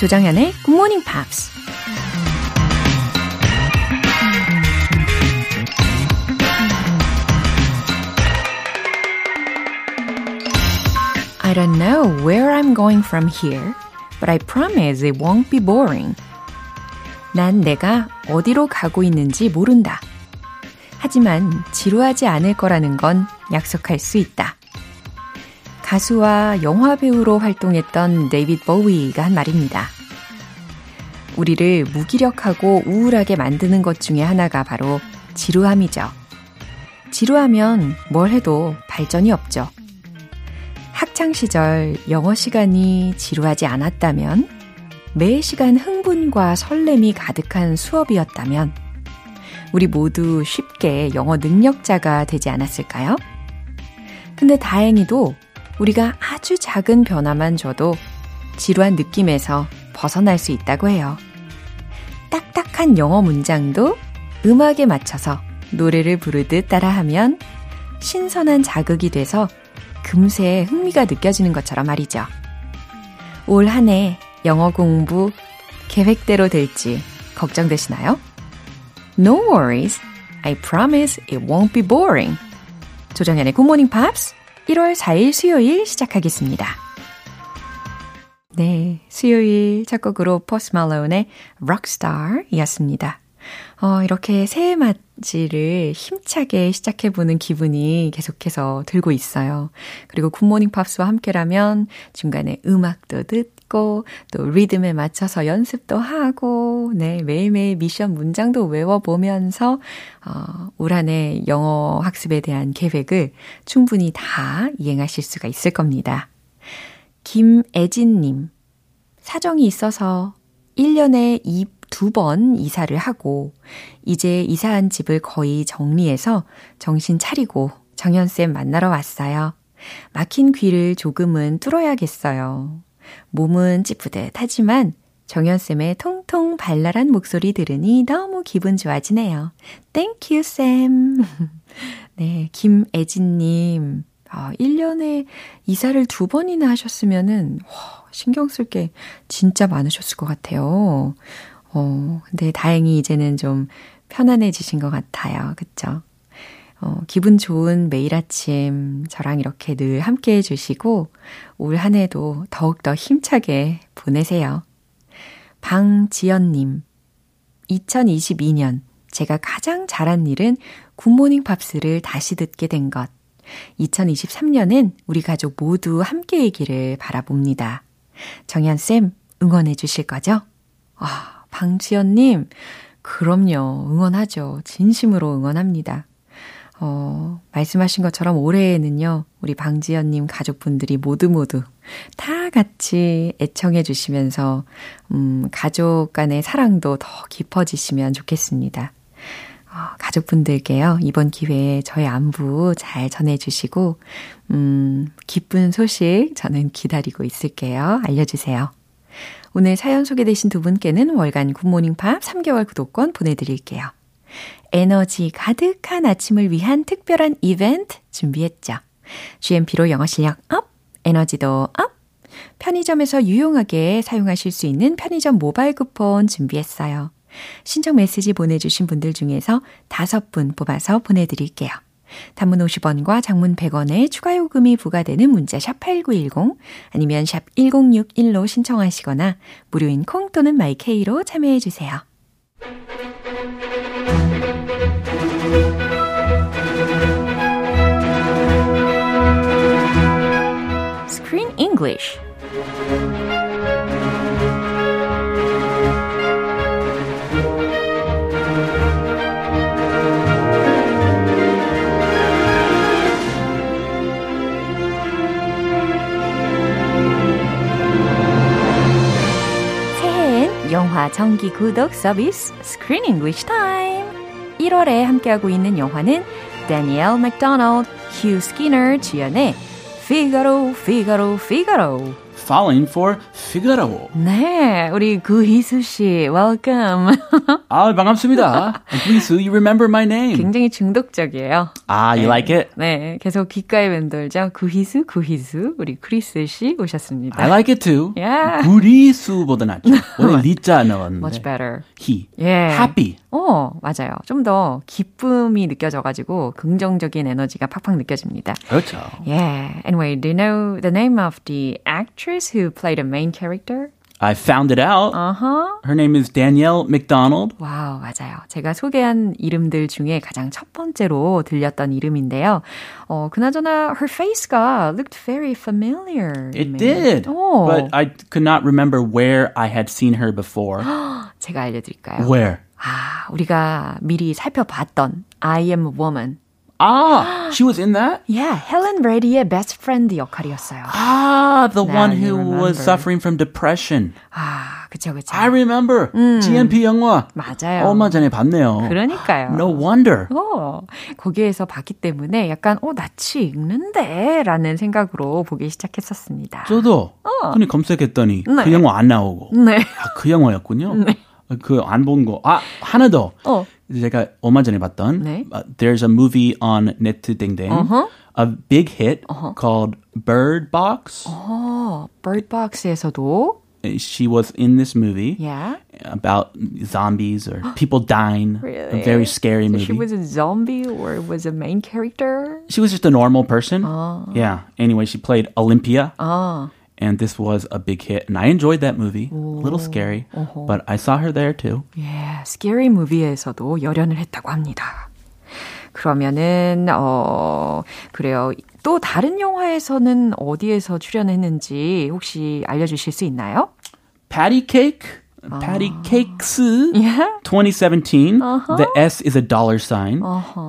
조정현의 Good Morning Pops. I don't know where I'm going from here, but I promise it won't be boring. 난 내가 어디로 가고 있는지 모른다. 하지만 지루하지 않을 거라는 건 약속할 수 있다. 가수와 영화 배우로 활동했던 데이빗 보위가 한 말입니다. 우리를 무기력하고 우울하게 만드는 것 중에 하나가 바로 지루함이죠. 지루하면 뭘 해도 발전이 없죠. 학창 시절 영어 시간이 지루하지 않았다면, 매 시간 흥분과 설렘이 가득한 수업이었다면, 우리 모두 쉽게 영어 능력자가 되지 않았을까요? 근데 다행히도 우리가 아주 작은 변화만 줘도 지루한 느낌에서 벗어날 수 있다고 해요. 딱딱한 영어 문장도 음악에 맞춰서 노래를 부르듯 따라하면 신선한 자극이 돼서 금세 흥미가 느껴지는 것처럼 말이죠. 올 한 해 영어 공부 계획대로 될지 걱정되시나요? No worries. I promise it won't be boring. 조정연의 Good Morning Pops 1월 4일 수요일 시작하겠습니다. 네, 수요일 첫 곡으로 포스 말론의 Rockstar 이었습니다. 어, 이렇게 새해 맞이를 힘차게 시작해보는 기분이 계속해서 들고 있어요. 그리고 굿모닝 팝스와 함께라면 중간에 음악도 듣 고 또 리듬에 맞춰서 연습도 하고 네, 매일매일 미션 문장도 외워 보면서 어, 올 한해 영어 학습에 대한 계획을 충분히 다 이행하실 수가 있을 겁니다. 김애진 님, 사정이 있어서 1년에 2 두번 이사를 하고 이제 이사한 집을 거의 정리해서 정신 차리고 정연쌤 만나러 왔어요. 막힌 귀를 조금은 뚫어야겠어요. 몸은 찌푸듯하지만 정연쌤의 통통 발랄한 목소리 들으니 너무 기분 좋아지네요. You, 쌤. 네, 김애진님. 아, 1년에 이사를 두 번이나 하셨으면은, 와, 신경 쓸 게 진짜 많으셨을 것 같아요. 어, 근데 다행히 이제는 좀 편안해지신 것 같아요. 그쵸? 어, 기분 좋은 매일 아침 저랑 이렇게 늘 함께 해주시고 올 한 해도 더욱더 힘차게 보내세요. 방지연님, 2022년 제가 가장 잘한 일은 굿모닝 팝스를 다시 듣게 된 것. 2023년엔 우리 가족 모두 함께이기를 바라봅니다. 정연쌤, 응원해 주실 거죠? 아, 방지연님, 그럼요. 응원하죠. 진심으로 응원합니다. 어, 말씀하신 것처럼 올해에는요, 우리 방지연님 가족분들이 모두 모두 다 같이 애청해 주시면서, 음, 가족 간의 사랑도 더 깊어지시면 좋겠습니다. 어, 가족분들께요, 이번 기회에 저의 안부 잘 전해주시고, 음, 기쁜 소식 저는 기다리고 있을게요. 알려주세요. 오늘 사연 소개되신 두 분께는 월간 굿모닝 팝 3개월 구독권 보내드릴게요. 에너지 가득한 아침을 위한 특별한 이벤트 준비했죠. GMP로 영어 실력 up, 에너지도 up, 편의점에서 유용하게 사용하실 수 있는 편의점 모바일 쿠폰 준비했어요. 신청 메시지 보내주신 분들 중에서 다섯 분 뽑아서 보내드릴게요. 단문 50원과 장문 100원의 추가 요금이 부과되는 문자 샵 8910 아니면 샵 1061로 신청하시거나 무료인 콩 또는 마이케이로 참여해 주세요. Screen English 정기 구독 서비스 Screen English Time. 1월에 함께하고 있는 영화는 다니엘 맥도날드, 휴 스키너 주연의 Figaro, Figaro, Figaro. Falling for Figaro. 네, 우리 구희수 씨, welcome. 아, 반갑습니다. Please, you remember my name. 굉장히 중독적이에요. 아, you like it? 네, 계속 귓가에 맴돌죠. 구희수, 구희수, 우리 크리스 씨 오셨습니다. I like it too. Yeah. 구리수보다 낫죠. 원래 리자 넣었는데. Much better. He. 예. Happy. 어, 맞아요. 좀 더 기쁨이 느껴져가지고 긍정적인 에너지가 팍팍 느껴집니다. 그렇죠. Yeah. Anyway, do you know the name of the actress who played a main character? I found it out. Uh-huh. Her name is Danielle McDonald. 와우, 맞아요. 제가 소개한 이름들 중에 가장 첫 번째로 들렸던 이름인데요. 어, 그나저나 her face가 looked very familiar. It did. 오. But I could not remember where I had seen her before. 제가 알려드릴까요? where? 아, 우리가 미리 살펴봤던 I am a woman. Ah, she was in that? Yeah, Helen Reddy의 best friend 역할이었어요. Ah, the Now one who was remember. suffering from depression. 아, 그쵸, 그쵸. I remember. GMP 영화. 맞아요. 얼마 전에 봤네요. 그러니까요. No wonder. 어, 거기에서 봤기 때문에 약간, 어, 낯이 익는데? 라는 생각으로 보기 시작했었습니다. 저도 근데 검색했더니 네. 그 영화 안 나오고. 네. 아, 그 영화였군요. 그 안 본 거. 아, 하나 더. 어. 제가 얼마 전에 봤던 네. uh, There's a movie on 네트 땡땡. Uh-huh. A big hit called Bird Box. 어, 비rdbox에서도, She was in this movie yeah. about zombies or people dying. Really? A very scary So movie. she was a zombie or was a main character? She was just a normal person. Yeah. Anyway, she played Olympia. 아, And this was a big hit. And I enjoyed that movie. A little scary. But I saw her there too. 예, 스케리 무비에서도 열연을 했다고 합니다. 그러면은 어 그래요. 또 다른 영화에서는 어디에서 출연했는지 혹시 알려주실 수 있나요? Patty Cake. Patty Cakes. Yeah. 2017. The S is a dollar sign.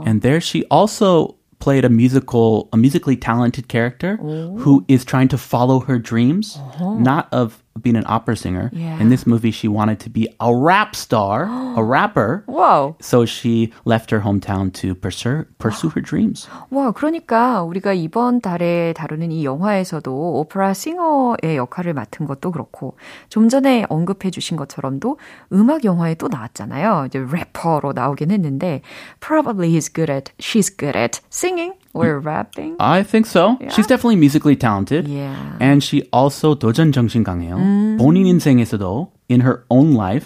And there she also played a musical, a musically talented character who is trying to follow her dreams, uh-huh. not of being an opera singer. Yeah. In this movie, she wanted to be a rap star, a rapper. 와우. So she left her hometown to pursue, pursue her dreams. 와, 그러니까 우리가 이번 달에 다루는 이 영화에서도 오페라 싱어의 역할을 맡은 것도 그렇고 좀 전에 언급해 주신 것처럼도 음악 영화에 또 나왔잖아요. 이제 래퍼로 나오긴 했는데 probably he's good at she's good at singing or rapping. I think so. She's definitely musically talented. Yeah. And she also 도전 정신 강해요. 본인 인생에서도 in her own life,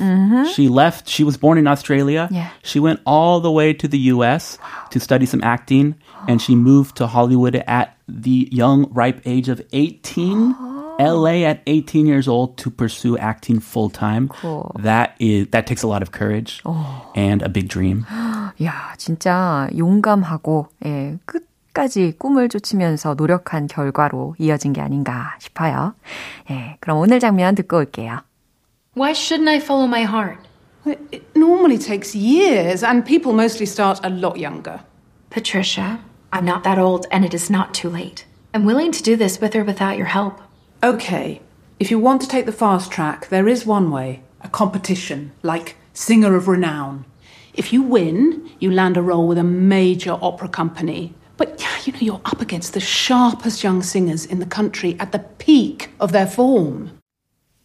she left, she was born in Australia. Yeah. She went all the way to the US to study some acting and she moved to Hollywood at the young ripe age of 18. LA at 18 years old to pursue acting full time. Cool. That is that takes a lot of courage and a big dream. 야, 진짜 용감하고 예, 끝 까지 꿈을 쫓으면서 노력한 결과로 이어진 게 아닌가 싶어요. 예, 그럼 오늘 장면 듣고 올게요. Why shouldn't I follow my heart? It it normally takes years, and people mostly start a lot younger. Patricia, I'm not that old and it is not too late. I'm willing to do this with or without your help. Okay, if you want to take the fast track, there is one way a competition, like Singer of Renown. If you win, you land a role with a major opera company. But yeah, you know, you're up against the sharpest young singers in the country at the peak of their form.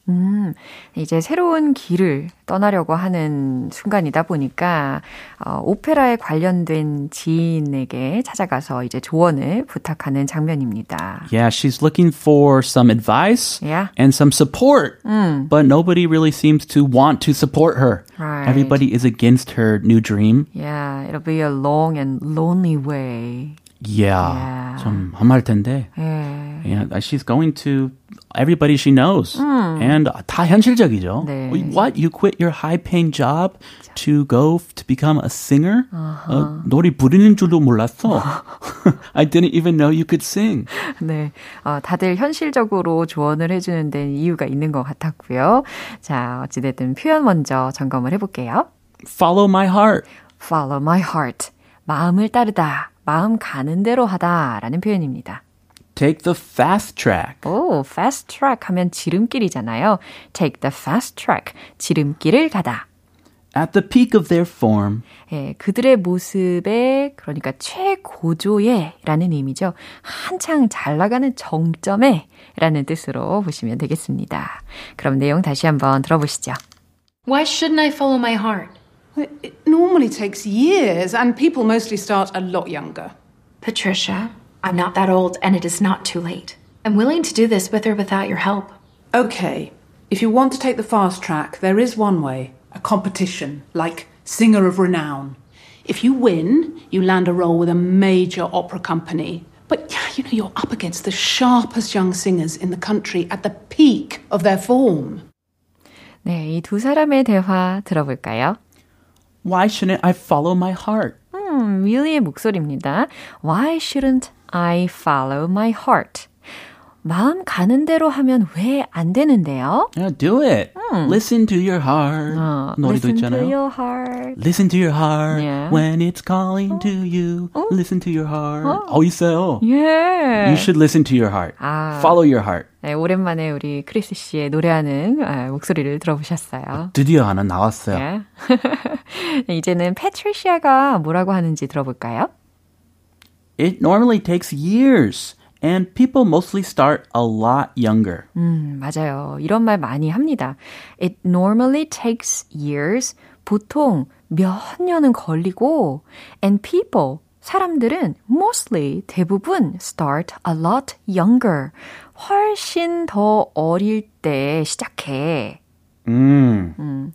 음, 이제 새로운 길을 떠나려고 하는 순간이다 보니까 어, 오페라에 관련된 지인에게 찾아가서 이제 조언을 부탁하는 장면입니다. Yeah, she's looking for some advice Yeah. and some support, but nobody really seems to want to support her. Right. Everybody is against her new dream. Yeah, it'll be a long and lonely way. Yeah, Yeah. 좀 험할 텐데. 예. Yeah, she's going to everybody she knows, and 다 현실적이죠. 네. What you quit your high-paying job to go to become a singer? 어, 노래 부르는 줄도 몰랐어. I didn't even know you could sing. 네, 어, 다들 현실적으로 조언을 해주는 데는 이유가 있는 것 같았고요. 자, 어찌됐든 표현 먼저 점검을 해볼게요. Follow my heart. Follow my heart. 마음을 따르다. 마음 가는 대로 하다. 라는 표현입니다. Take the fast track. 오, fast track 하면 지름길이잖아요. Take the fast track. 지름길을 가다. at the peak of their form. 예, 그들의 모습에 그러니까 최고조에 라는 의미죠. 한창 잘 나가는 정점에 라는 뜻으로 보시면 되겠습니다. 그럼 내용 다시 한번 들어보시죠. Why shouldn't I follow my heart? It normally takes years, and people mostly start a lot younger. Patricia, I'm not that old, and it is not too late. I'm willing to do this with or without your help. Okay, if you want to take the fast track, there is one way a competition, like Singer of Renown. If you win, you land a role with a major opera company. But you know, you're up against the sharpest young singers in the country at the peak of their form. 네, 이 두 사람의 대화 들어볼까요? Why shouldn't I follow my heart? 음, 윌리의 목소리입니다. Why shouldn't I follow my heart? 마음 가는 대로 하면 왜 안 되는데요? Yeah, do it. 음. Listen to your heart. 어, 노래도 listen 있잖아요. to your heart. Listen to your heart Yeah. when it's calling to you. Listen to your heart. 어, 있어요. 예. You should listen to your heart. 아. Follow your heart. 네, 오랜만에 우리 크리스 씨의 노래하는 아, 목소리를 들어보셨어요. 드디어 하나 나왔어요. 예. 이제는 패트리시아가 뭐라고 하는지 들어볼까요? It normally takes years, and people mostly start a lot younger. 음, 맞아요. 이런 말 많이 합니다. It normally takes years. 보통 몇 년은 걸리고 and people 사람들은 mostly 대부분 start a lot younger. 훨씬 더 어릴 때 시작해. Mm.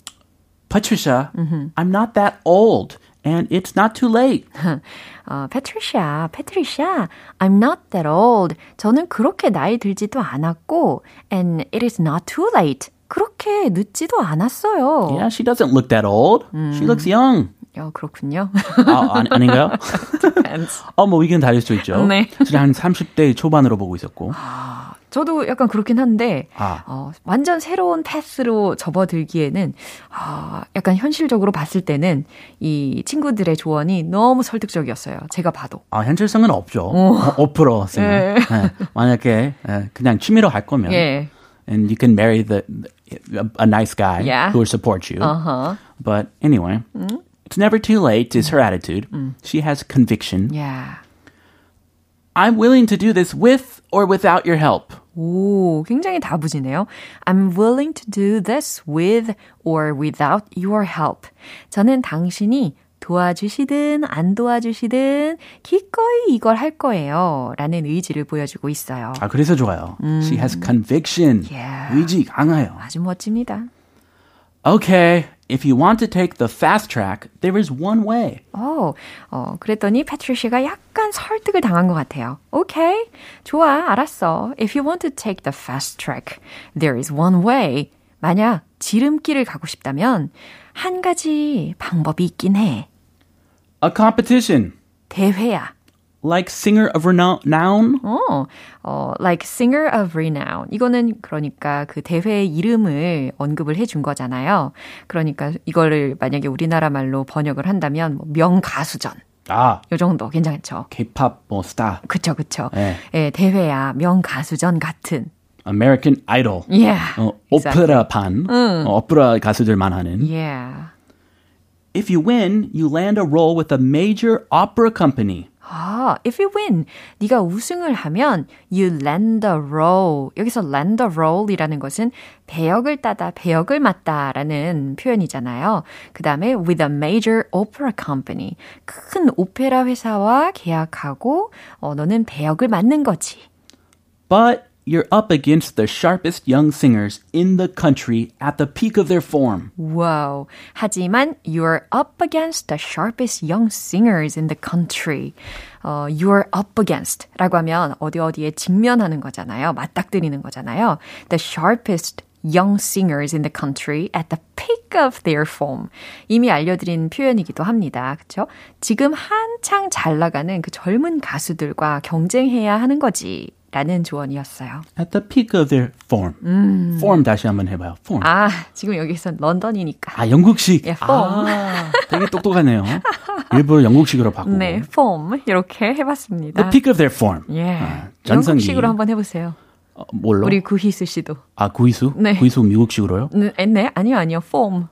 Patricia, I'm not that old, And it's not too late. 어, 패트리샤, 패트리샤, I'm not that old. 저는 그렇게 나이 들지도 않았고, and it is not too late. 그렇게 늦지도 않았어요. Yeah, she doesn't look that old. She looks young. 어, 그렇군요. 아, 아니, 아닌가요? 어, 뭐 의견 다를 수 있죠. 네. 저는 한 30대 초반으로 보고 있었고. 저도 약간 그렇긴 한데, 아. 어, 완전 새로운 패스로 접어들기에는, 아, 약간 현실적으로 봤을 때는 이 친구들의 조언이 너무 설득적이었어요. 제가 봐도. 아, 현실성은 없죠. 어, 5%. 쓰면. 예. 네. 만약에 예, 그냥 취미로 할 거면 예. and you can marry the a, a nice guy Yeah. who will support you. 어허. But anyway, it's never too late is her attitude. She has conviction. 야. I'm willing to do this with or without your help. 오, 굉장히 다부지네요. I'm willing to do this with or without your help. 저는 당신이 도와주시든 안 도와주시든 기꺼이 이걸 할 거예요. 라는 의지를 보여주고 있어요. 아, 그래서 좋아요. She has conviction. Yeah. 의지 강해요. 아주 멋집니다. Okay, if you want to take the fast track, there is one way. 어, 어, 그랬더니 패트리시가 약간 설득을 당한 것 같아요. 오케이, 좋아, 알았어. If you want to take the fast track, there is one way. 만약 지름길을 가고 싶다면 한 가지 방법이 있긴 해. A competition, 대회야. Like singer of renown. 어, 어, like singer of renown. 이거는 그러니까 그 대회의 이름을 언급을 해준 거잖아요. 그러니까 이거를 만약에 우리나라 말로 번역을 한다면 뭐 명가수전. 아, 요 정도 괜찮죠. K-pop 뭐 스타, 그쵸, 그쵸. 네. 예, 대회야, 명가수전 같은. American Idol. Yeah. 어, exactly. 오페라판, 어, 오페라 가수들만 하는. Yeah. If you win, you land a role with a major opera company. 아, if you win, 네가 우승을 하면 you land a role. 여기서 land a role이라는 것은 배역을 따다 배역을 맡다라는 표현이잖아요. 그 다음에 with a major opera company. 큰 오페라 회사와 계약하고 어, 너는 배역을 맡는 거지. But you're up against the sharpest young singers in the country at the peak of their form. Wow. 하지만 you're up against the sharpest young singers in the country. 어, you're up against 라고 하면 어디 어디에 직면하는 거잖아요. 맞닥뜨리는 거잖아요. The sharpest young singers in the country at the peak of their form. 이미 알려드린 표현이기도 합니다. 그렇죠? 지금 한창 잘 나가는 그 젊은 가수들과 경쟁해야 하는 거지. 라는 조언이었어요. At the peak of their form. form 다시 한번 해봐요. form. 아, 아, 지금 여기서 런던이니까. 영국식. 예, form. 아, 되게 똑똑하네요. 일부러 영국식으로 바꾸고. 네, form 이렇게 해봤습니다. The peak of their form. 예. 아. 영국식으로 한번 해보세요. 어, 뭘로? 우리 구희수 씨도. 아, 구이수? 네. 구이수 미국식으로요? 네, 네, 아니요, 아니요, form.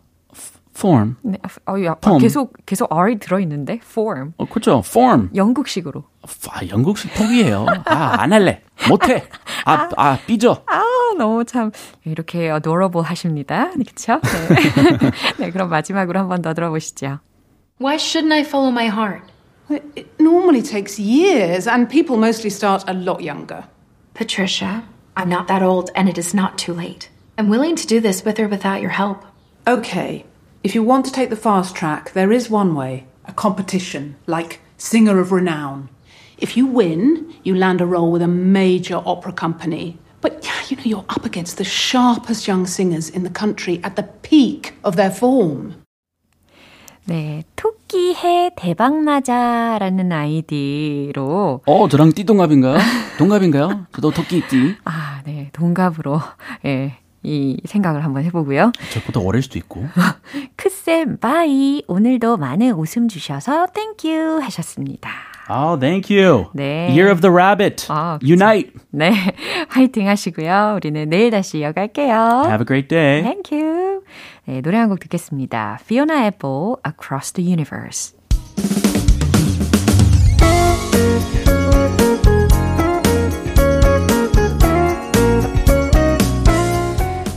form. 네, 어, 야, 아, 계속 계속 R이 들어 있는데 form. 어, 그렇죠. form. 영국식으로. 아, 영국식 톡이에요. 아, 안 할래. 못 해. 아, 아, 삐져. 아, 너무 참 이렇게 adorable 하십니다. 그렇죠? 네. 네, 그럼 마지막으로 한 번 더 들어보시죠. Why shouldn't I follow my heart? It normally takes years, and people mostly start a lot younger. Patricia, I'm not that old, and it is not too late. I'm willing to do this with or without your help. Okay, if you want to take the fast track, there is one way a competition, like Singer of Renown. If you win, you land a role with a major opera company. But yeah, you know, you're up against the sharpest young singers in the country at the peak of their form. 네, 토끼해 대박나자라는 아이디로. 어, 저랑 띠동갑인가요? 동갑인가요? 저도 토끼띠. 아, 네, 동갑으로, 예, 이 생각을 한번 해보고요. 저보다 어릴 수도 있고. 크쌤, 바이. 오늘도 많은 웃음 주셔서 땡큐 하셨습니다. Oh, thank you. 네. Year of the Rabbit. 아, Unite. 네. 화이팅 하시고요. 우리는 내일 다시 이어갈게요. Have a great day. Thank you. 네, 노래 한 곡 듣겠습니다. Fiona Apple, Across the Universe.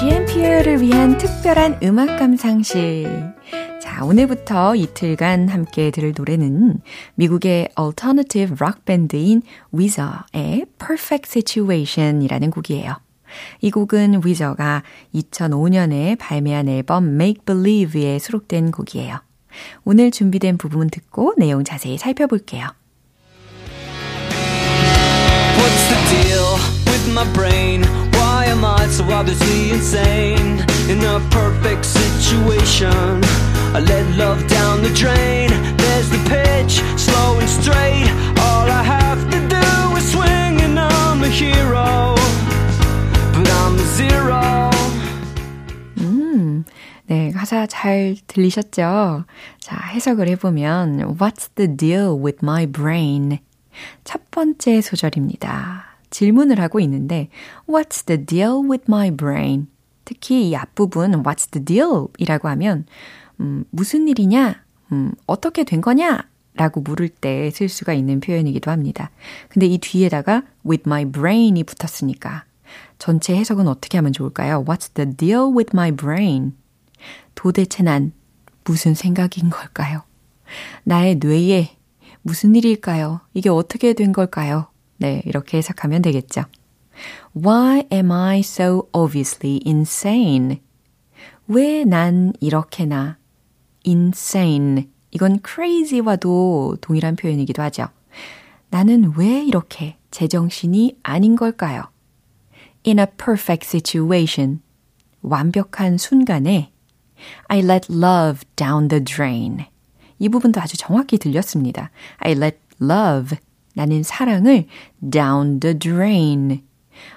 GMP를 위한 특별한 음악 감상실. 자, 오늘부터 이틀간 함께 들을 노래는 미국의 alternative rock 밴드인 Weezer의 Perfect Situation이라는 곡이에요. 이 곡은 위저가 2005년에 발매한 앨범 Make Believe에 수록된 곡이에요. 오늘 준비된 부분 듣고 내용 자세히 살펴볼게요. What's the deal with my brain? Why am I so obviously insane? In a perfect situation, I let love down the drain. There's the pitch, slow and straight. All I have to do is swing and I'm a hero. 음, 네, 가사 잘 들리셨죠? 자, 해석을 해보면 What's the deal with my brain? 첫 번째 소절입니다. 질문을 하고 있는데 What's the deal with my brain? 특히 이 앞부분 What's the deal? 이라고 하면 음, 무슨 일이냐? 음, 어떻게 된 거냐? 라고 물을 때 쓸 수가 있는 표현이기도 합니다. 근데 이 뒤에다가 with my brain이 붙었으니까 전체 해석은 어떻게 하면 좋을까요? What's the deal with my brain? 도대체 난 무슨 생각인 걸까요? 나의 뇌에 무슨 일일까요? 이게 어떻게 된 걸까요? 네, 이렇게 해석하면 되겠죠. Why am I so obviously insane? 왜 난 이렇게나 insane. 이건 crazy와도 동일한 표현이기도 하죠. 나는 왜 이렇게 제정신이 아닌 걸까요? In a perfect situation. 완벽한 순간에 I let love down the drain. 이 부분도 아주 정확히 들렸습니다. I let love. 나는 사랑을 down the drain.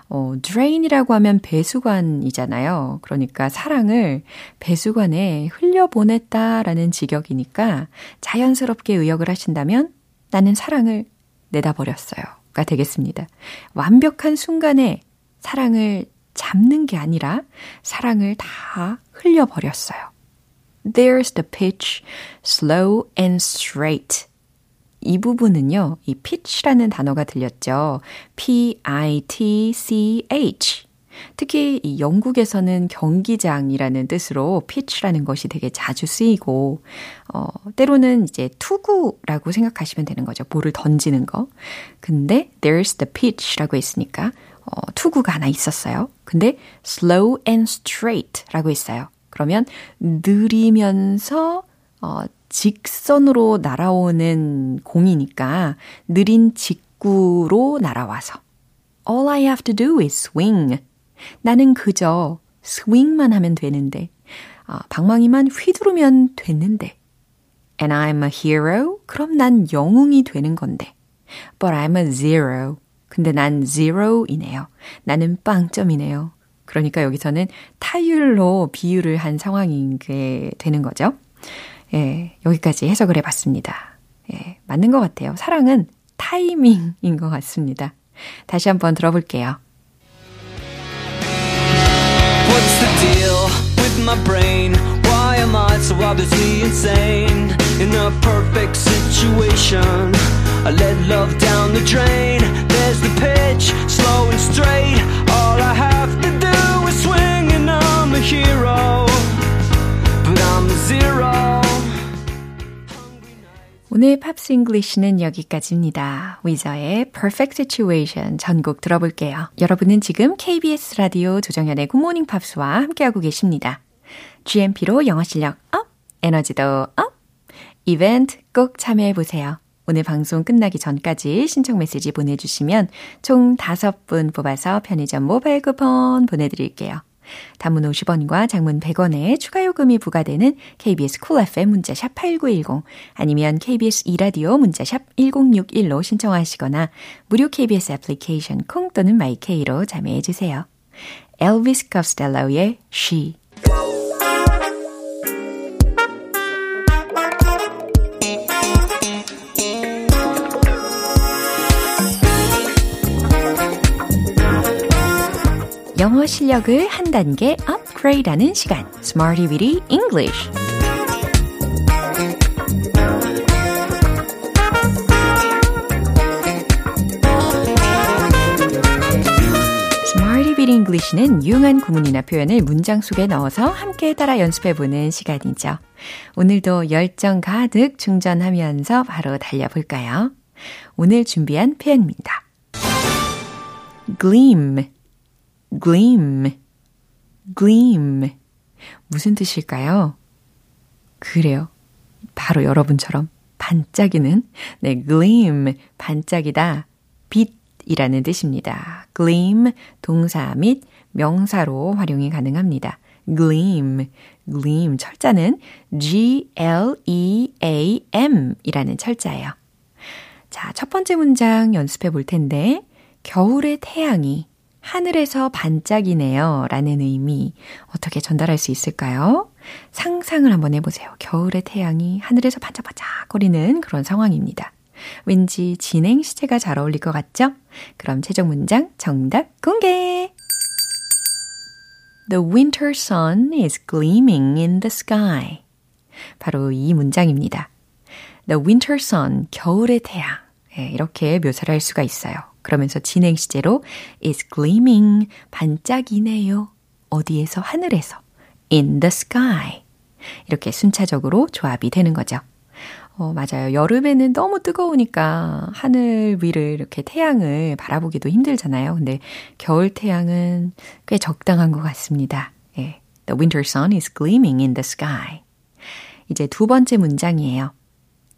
어, drain이라고 하면 배수관이잖아요. 그러니까 사랑을 배수관에 흘려보냈다라는 직역이니까 자연스럽게 의역을 하신다면 나는 사랑을 내다버렸어요.가 되겠습니다. 완벽한 순간에 사랑을 잡는 게 아니라 사랑을 다 흘려버렸어요. There's the pitch, slow and straight. 이 부분은요, 이 pitch라는 단어가 들렸죠. P-I-T-C-H. 특히 이 영국에서는 경기장이라는 뜻으로 pitch라는 것이 되게 자주 쓰이고, 어, 때로는 이제 투구라고 생각하시면 되는 거죠. 볼을 던지는 거. 근데 there's the pitch라고 했으니까, 어, 투구가 하나 있었어요. 근데 slow and straight라고 했어요. 그러면 느리면서 어, 직선으로 날아오는 공이니까 느린 직구로 날아와서 All I have to do is swing. 나는 그저 스윙만 하면 되는데 아, 방망이만 휘두르면 됐는데 And I'm a hero? 그럼 난 영웅이 되는 건데 But I'm a zero. 근데 난 zero이네요. 나는 빵점이네요. 그러니까 여기서는 타율로 비유를 한 상황인 게 되는 거죠. 예, 여기까지 해석을 해봤습니다. 예, 맞는 것 같아요. 사랑은 타이밍인 것 같습니다. 다시 한번 들어볼게요. What's the deal with my brain? Why am I so obviously insane? In a perfect situation, I let love down the drain. There's the pitch, slow and straight. All I have to do is swing, and I'm a hero. But I'm a zero. 오늘 팝스 잉글리시는 여기까지입니다. 위저의 Perfect Situation 전곡 들어볼게요. 여러분은 지금 KBS 라디오 조정현의 굿모닝 팝스와 함께하고 계십니다. GMP로 영어 실력 up, 에너지도 up. 이벤트 꼭 참여해보세요. 오늘 방송 끝나기 전까지 신청 메시지 보내주시면 총 5분 뽑아서 편의점 모바일 쿠폰 보내드릴게요. 단문 50원과 장문 100원에 추가 요금이 부과되는 KBS Cool FM 문자샵 8910 아니면 KBS 2라디오 문자샵 1061로 신청하시거나 무료 KBS 애플리케이션 콩 또는 마이케이로 참여해 주세요. 엘비스 커스텔로의 She 영어 실력을 한 단계 업그레이드하는 시간, Smarty Weedy English. English는 유용한 구문이나 표현을 문장 속에 넣어서 함께 따라 연습해보는 시간이죠. 오늘도 열정 가득 충전하면서 바로 달려볼까요? 오늘 준비한 표현입니다. gleam gleam, gleam. 무슨 뜻일까요? 그래요. 바로 여러분처럼 반짝이는, 네, gleam, 반짝이다, 빛이라는 뜻입니다. gleam, 동사 및 명사로 활용이 가능합니다. gleam, gleam, 철자는 G-L-E-A-M 이라는 철자예요. 자, 첫 번째 문장 연습해 볼 텐데, 겨울의 태양이 하늘에서 반짝이네요. 라는 의미 어떻게 전달할 수 있을까요? 상상을 한번 해보세요. 겨울의 태양이 하늘에서 반짝반짝거리는 그런 상황입니다. 왠지 진행 시제가 잘 어울릴 것 같죠? 그럼 최종 문장 정답 공개! The winter sun is gleaming in the sky. 바로 이 문장입니다. The winter sun, 겨울의 태양. 예, 이렇게 묘사를 할 수가 있어요. 그러면서 진행 시제로 is gleaming 반짝이네요. 어디에서 하늘에서 in the sky 이렇게 순차적으로 조합이 되는 거죠. 어, 맞아요. 여름에는 너무 뜨거우니까 하늘 위를 이렇게 태양을 바라보기도 힘들잖아요. 근데 겨울 태양은 꽤 적당한 것 같습니다. 예. The winter sun is gleaming in the sky. 이제 두 번째 문장이에요.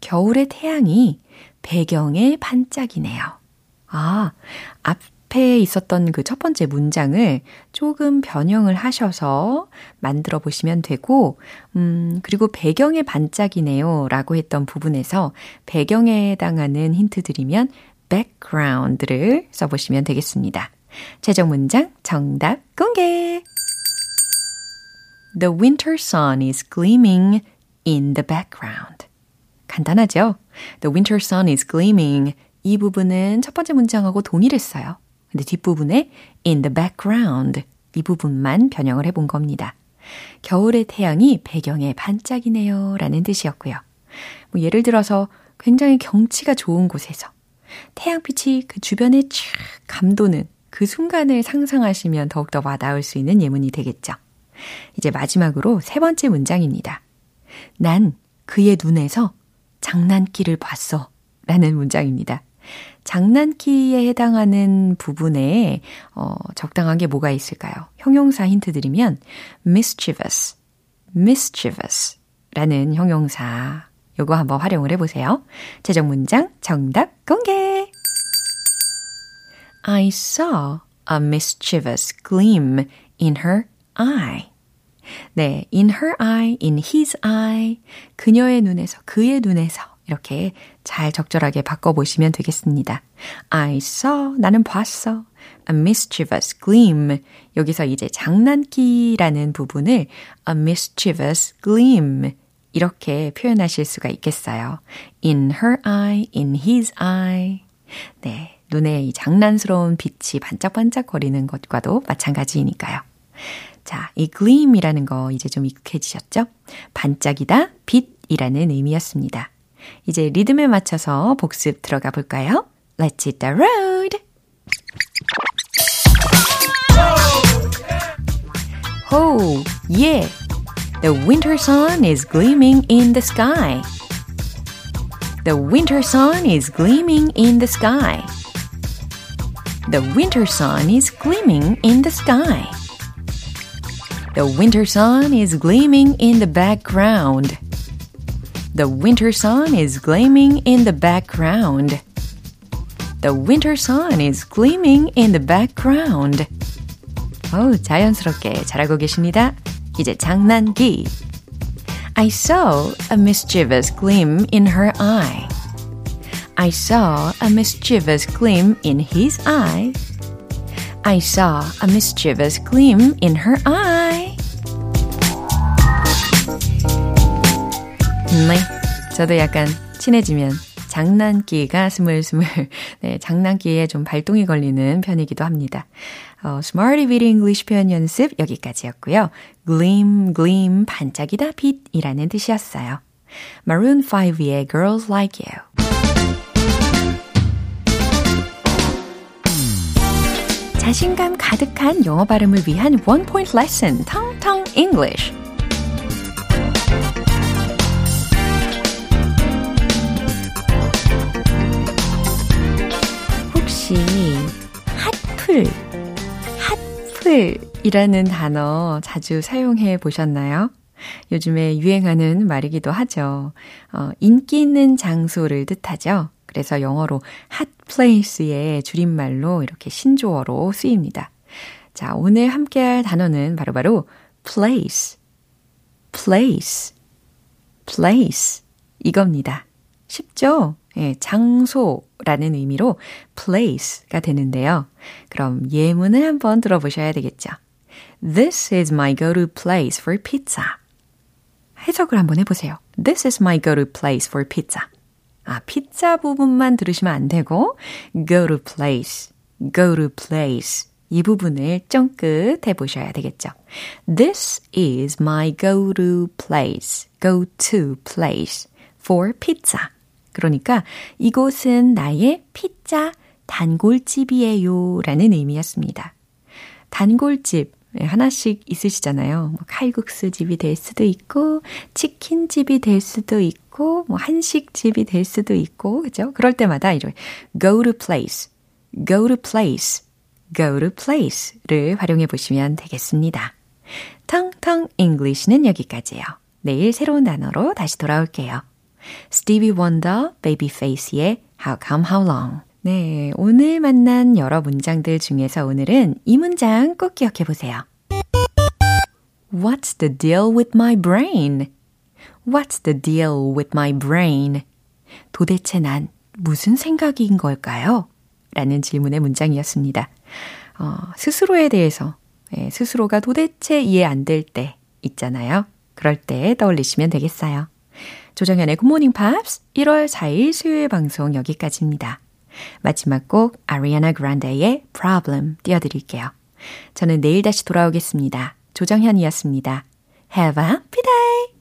겨울의 태양이 배경에 반짝이네요. 아, 앞에 있었던 그 첫 번째 문장을 조금 변형을 하셔서 만들어 보시면 되고, 음, 그리고 배경의 반짝이네요 라고 했던 부분에서 배경에 해당하는 힌트 드리면 background를 써보시면 되겠습니다. 최종 문장 정답 공개! The winter sun is gleaming in the background. 간단하죠? The winter sun is gleaming 이 부분은 첫 번째 문장하고 동일했어요. 근데 뒷부분에 in the background 이 부분만 변형을 해본 겁니다. 겨울의 태양이 배경에 반짝이네요 라는 뜻이었고요. 뭐 예를 들어서 굉장히 경치가 좋은 곳에서 태양빛이 그 주변에 쫙 감도는 그 순간을 상상하시면 더욱더 와닿을 수 있는 예문이 되겠죠. 이제 마지막으로 세 번째 문장입니다. 난 그의 눈에서 장난기를 봤어. 라는 문장입니다. 장난기에 해당하는 부분에 어, 적당한 게 뭐가 있을까요? 형용사 힌트 드리면 mischievous, mischievous 라는 형용사. 요거 한번 활용을 해보세요. 최종 문장 정답 공개! I saw a mischievous gleam in her eye. 네, in her eye, in his eye. 그녀의 눈에서, 그의 눈에서 이렇게 잘 적절하게 바꿔보시면 되겠습니다. I saw, 나는 봤어. A mischievous gleam. 여기서 이제 장난기라는 부분을 a mischievous gleam. 이렇게 표현하실 수가 있겠어요. In her eye, in his eye. 네. 눈에 이 장난스러운 빛이 반짝반짝거리는 것과도 마찬가지이니까요. 자, 이 gleam이라는 거 이제 좀 익숙해지셨죠? 반짝이다, 빛이라는 의미였습니다. 이제 리듬에 맞춰서 복습 들어가 볼까요? Let's hit the road! Oh, yeah! The winter sun is gleaming in the sky. The winter sun is gleaming in the sky. The winter sun is gleaming in the sky. The winter sun is gleaming in the background. The winter sun is gleaming in the background. The winter sun is gleaming in the background. 어우, 자연스럽게 잘하고 계십니다. 이제 장난기. I saw a mischievous gleam in her eye. I saw a mischievous gleam in his eye. I saw a mischievous gleam in her eye. 네, 저도 약간 친해지면 장난기가 스물스물, 네, 장난기에 좀 발동이 걸리는 편이기도 합니다. 어, Smarty Weedy English 표현 연습 여기까지였고요. Gleam, gleam, 반짝이다, 빛이라는 뜻이었어요. Maroon 5의 Girls Like You. 자신감 가득한 영어 발음을 위한 원 포인트 레슨 텅텅 English. 혹시 핫플, 핫플이라는 단어 자주 사용해 보셨나요? 요즘에 유행하는 말이기도 하죠. 어, 인기 있는 장소를 뜻하죠. 그래서 영어로 핫 place의 줄임말로 이렇게 신조어로 쓰입니다. 자, 오늘 함께 할 단어는 바로바로 바로 place, place, place 이겁니다. 쉽죠? 예, 장소라는 의미로 place가 되는데요. 그럼 예문을 한번 들어보셔야 되겠죠. This is my go-to place for pizza. 해석을 한번 해보세요. This is my go-to place for pizza. 아, 피자 부분만 들으시면 안 되고 go to place, go to place 이 부분을 쫑긋 해보셔야 되겠죠. This is my go to place, go to place for pizza. 그러니까 이곳은 나의 피자 단골집이에요 라는 의미였습니다. 단골집 하나씩 있으시잖아요. 뭐 칼국수 집이 될 수도 있고, 치킨집이 될 수도 있고, 뭐 한식집이 될 수도 있고, 그죠? 그럴 때마다 이런 go to place, go to place, go to place를 활용해 보시면 되겠습니다. 텅텅 English는 여기까지예요. 내일 새로운 단어로 다시 돌아올게요. Stevie Wonder, Babyface의 How Come How Long. 네, 오늘 만난 여러 문장들 중에서 오늘은 이 문장 꼭 기억해 보세요. What's the deal with my brain? What's the deal with my brain? 도대체 난 무슨 생각인 걸까요? 라는 질문의 문장이었습니다. 어, 스스로에 대해서, 예, 스스로가 도대체 이해 안 될 때 있잖아요. 그럴 때 떠올리시면 되겠어요. 조정현의 굿모닝 팝스 1월 4일 수요일 방송 여기까지입니다. 마지막 곡 아리아나 그란데의 Problem 띄워드릴게요. 저는 내일 다시 돌아오겠습니다. 조정현이었습니다. Have a happy day!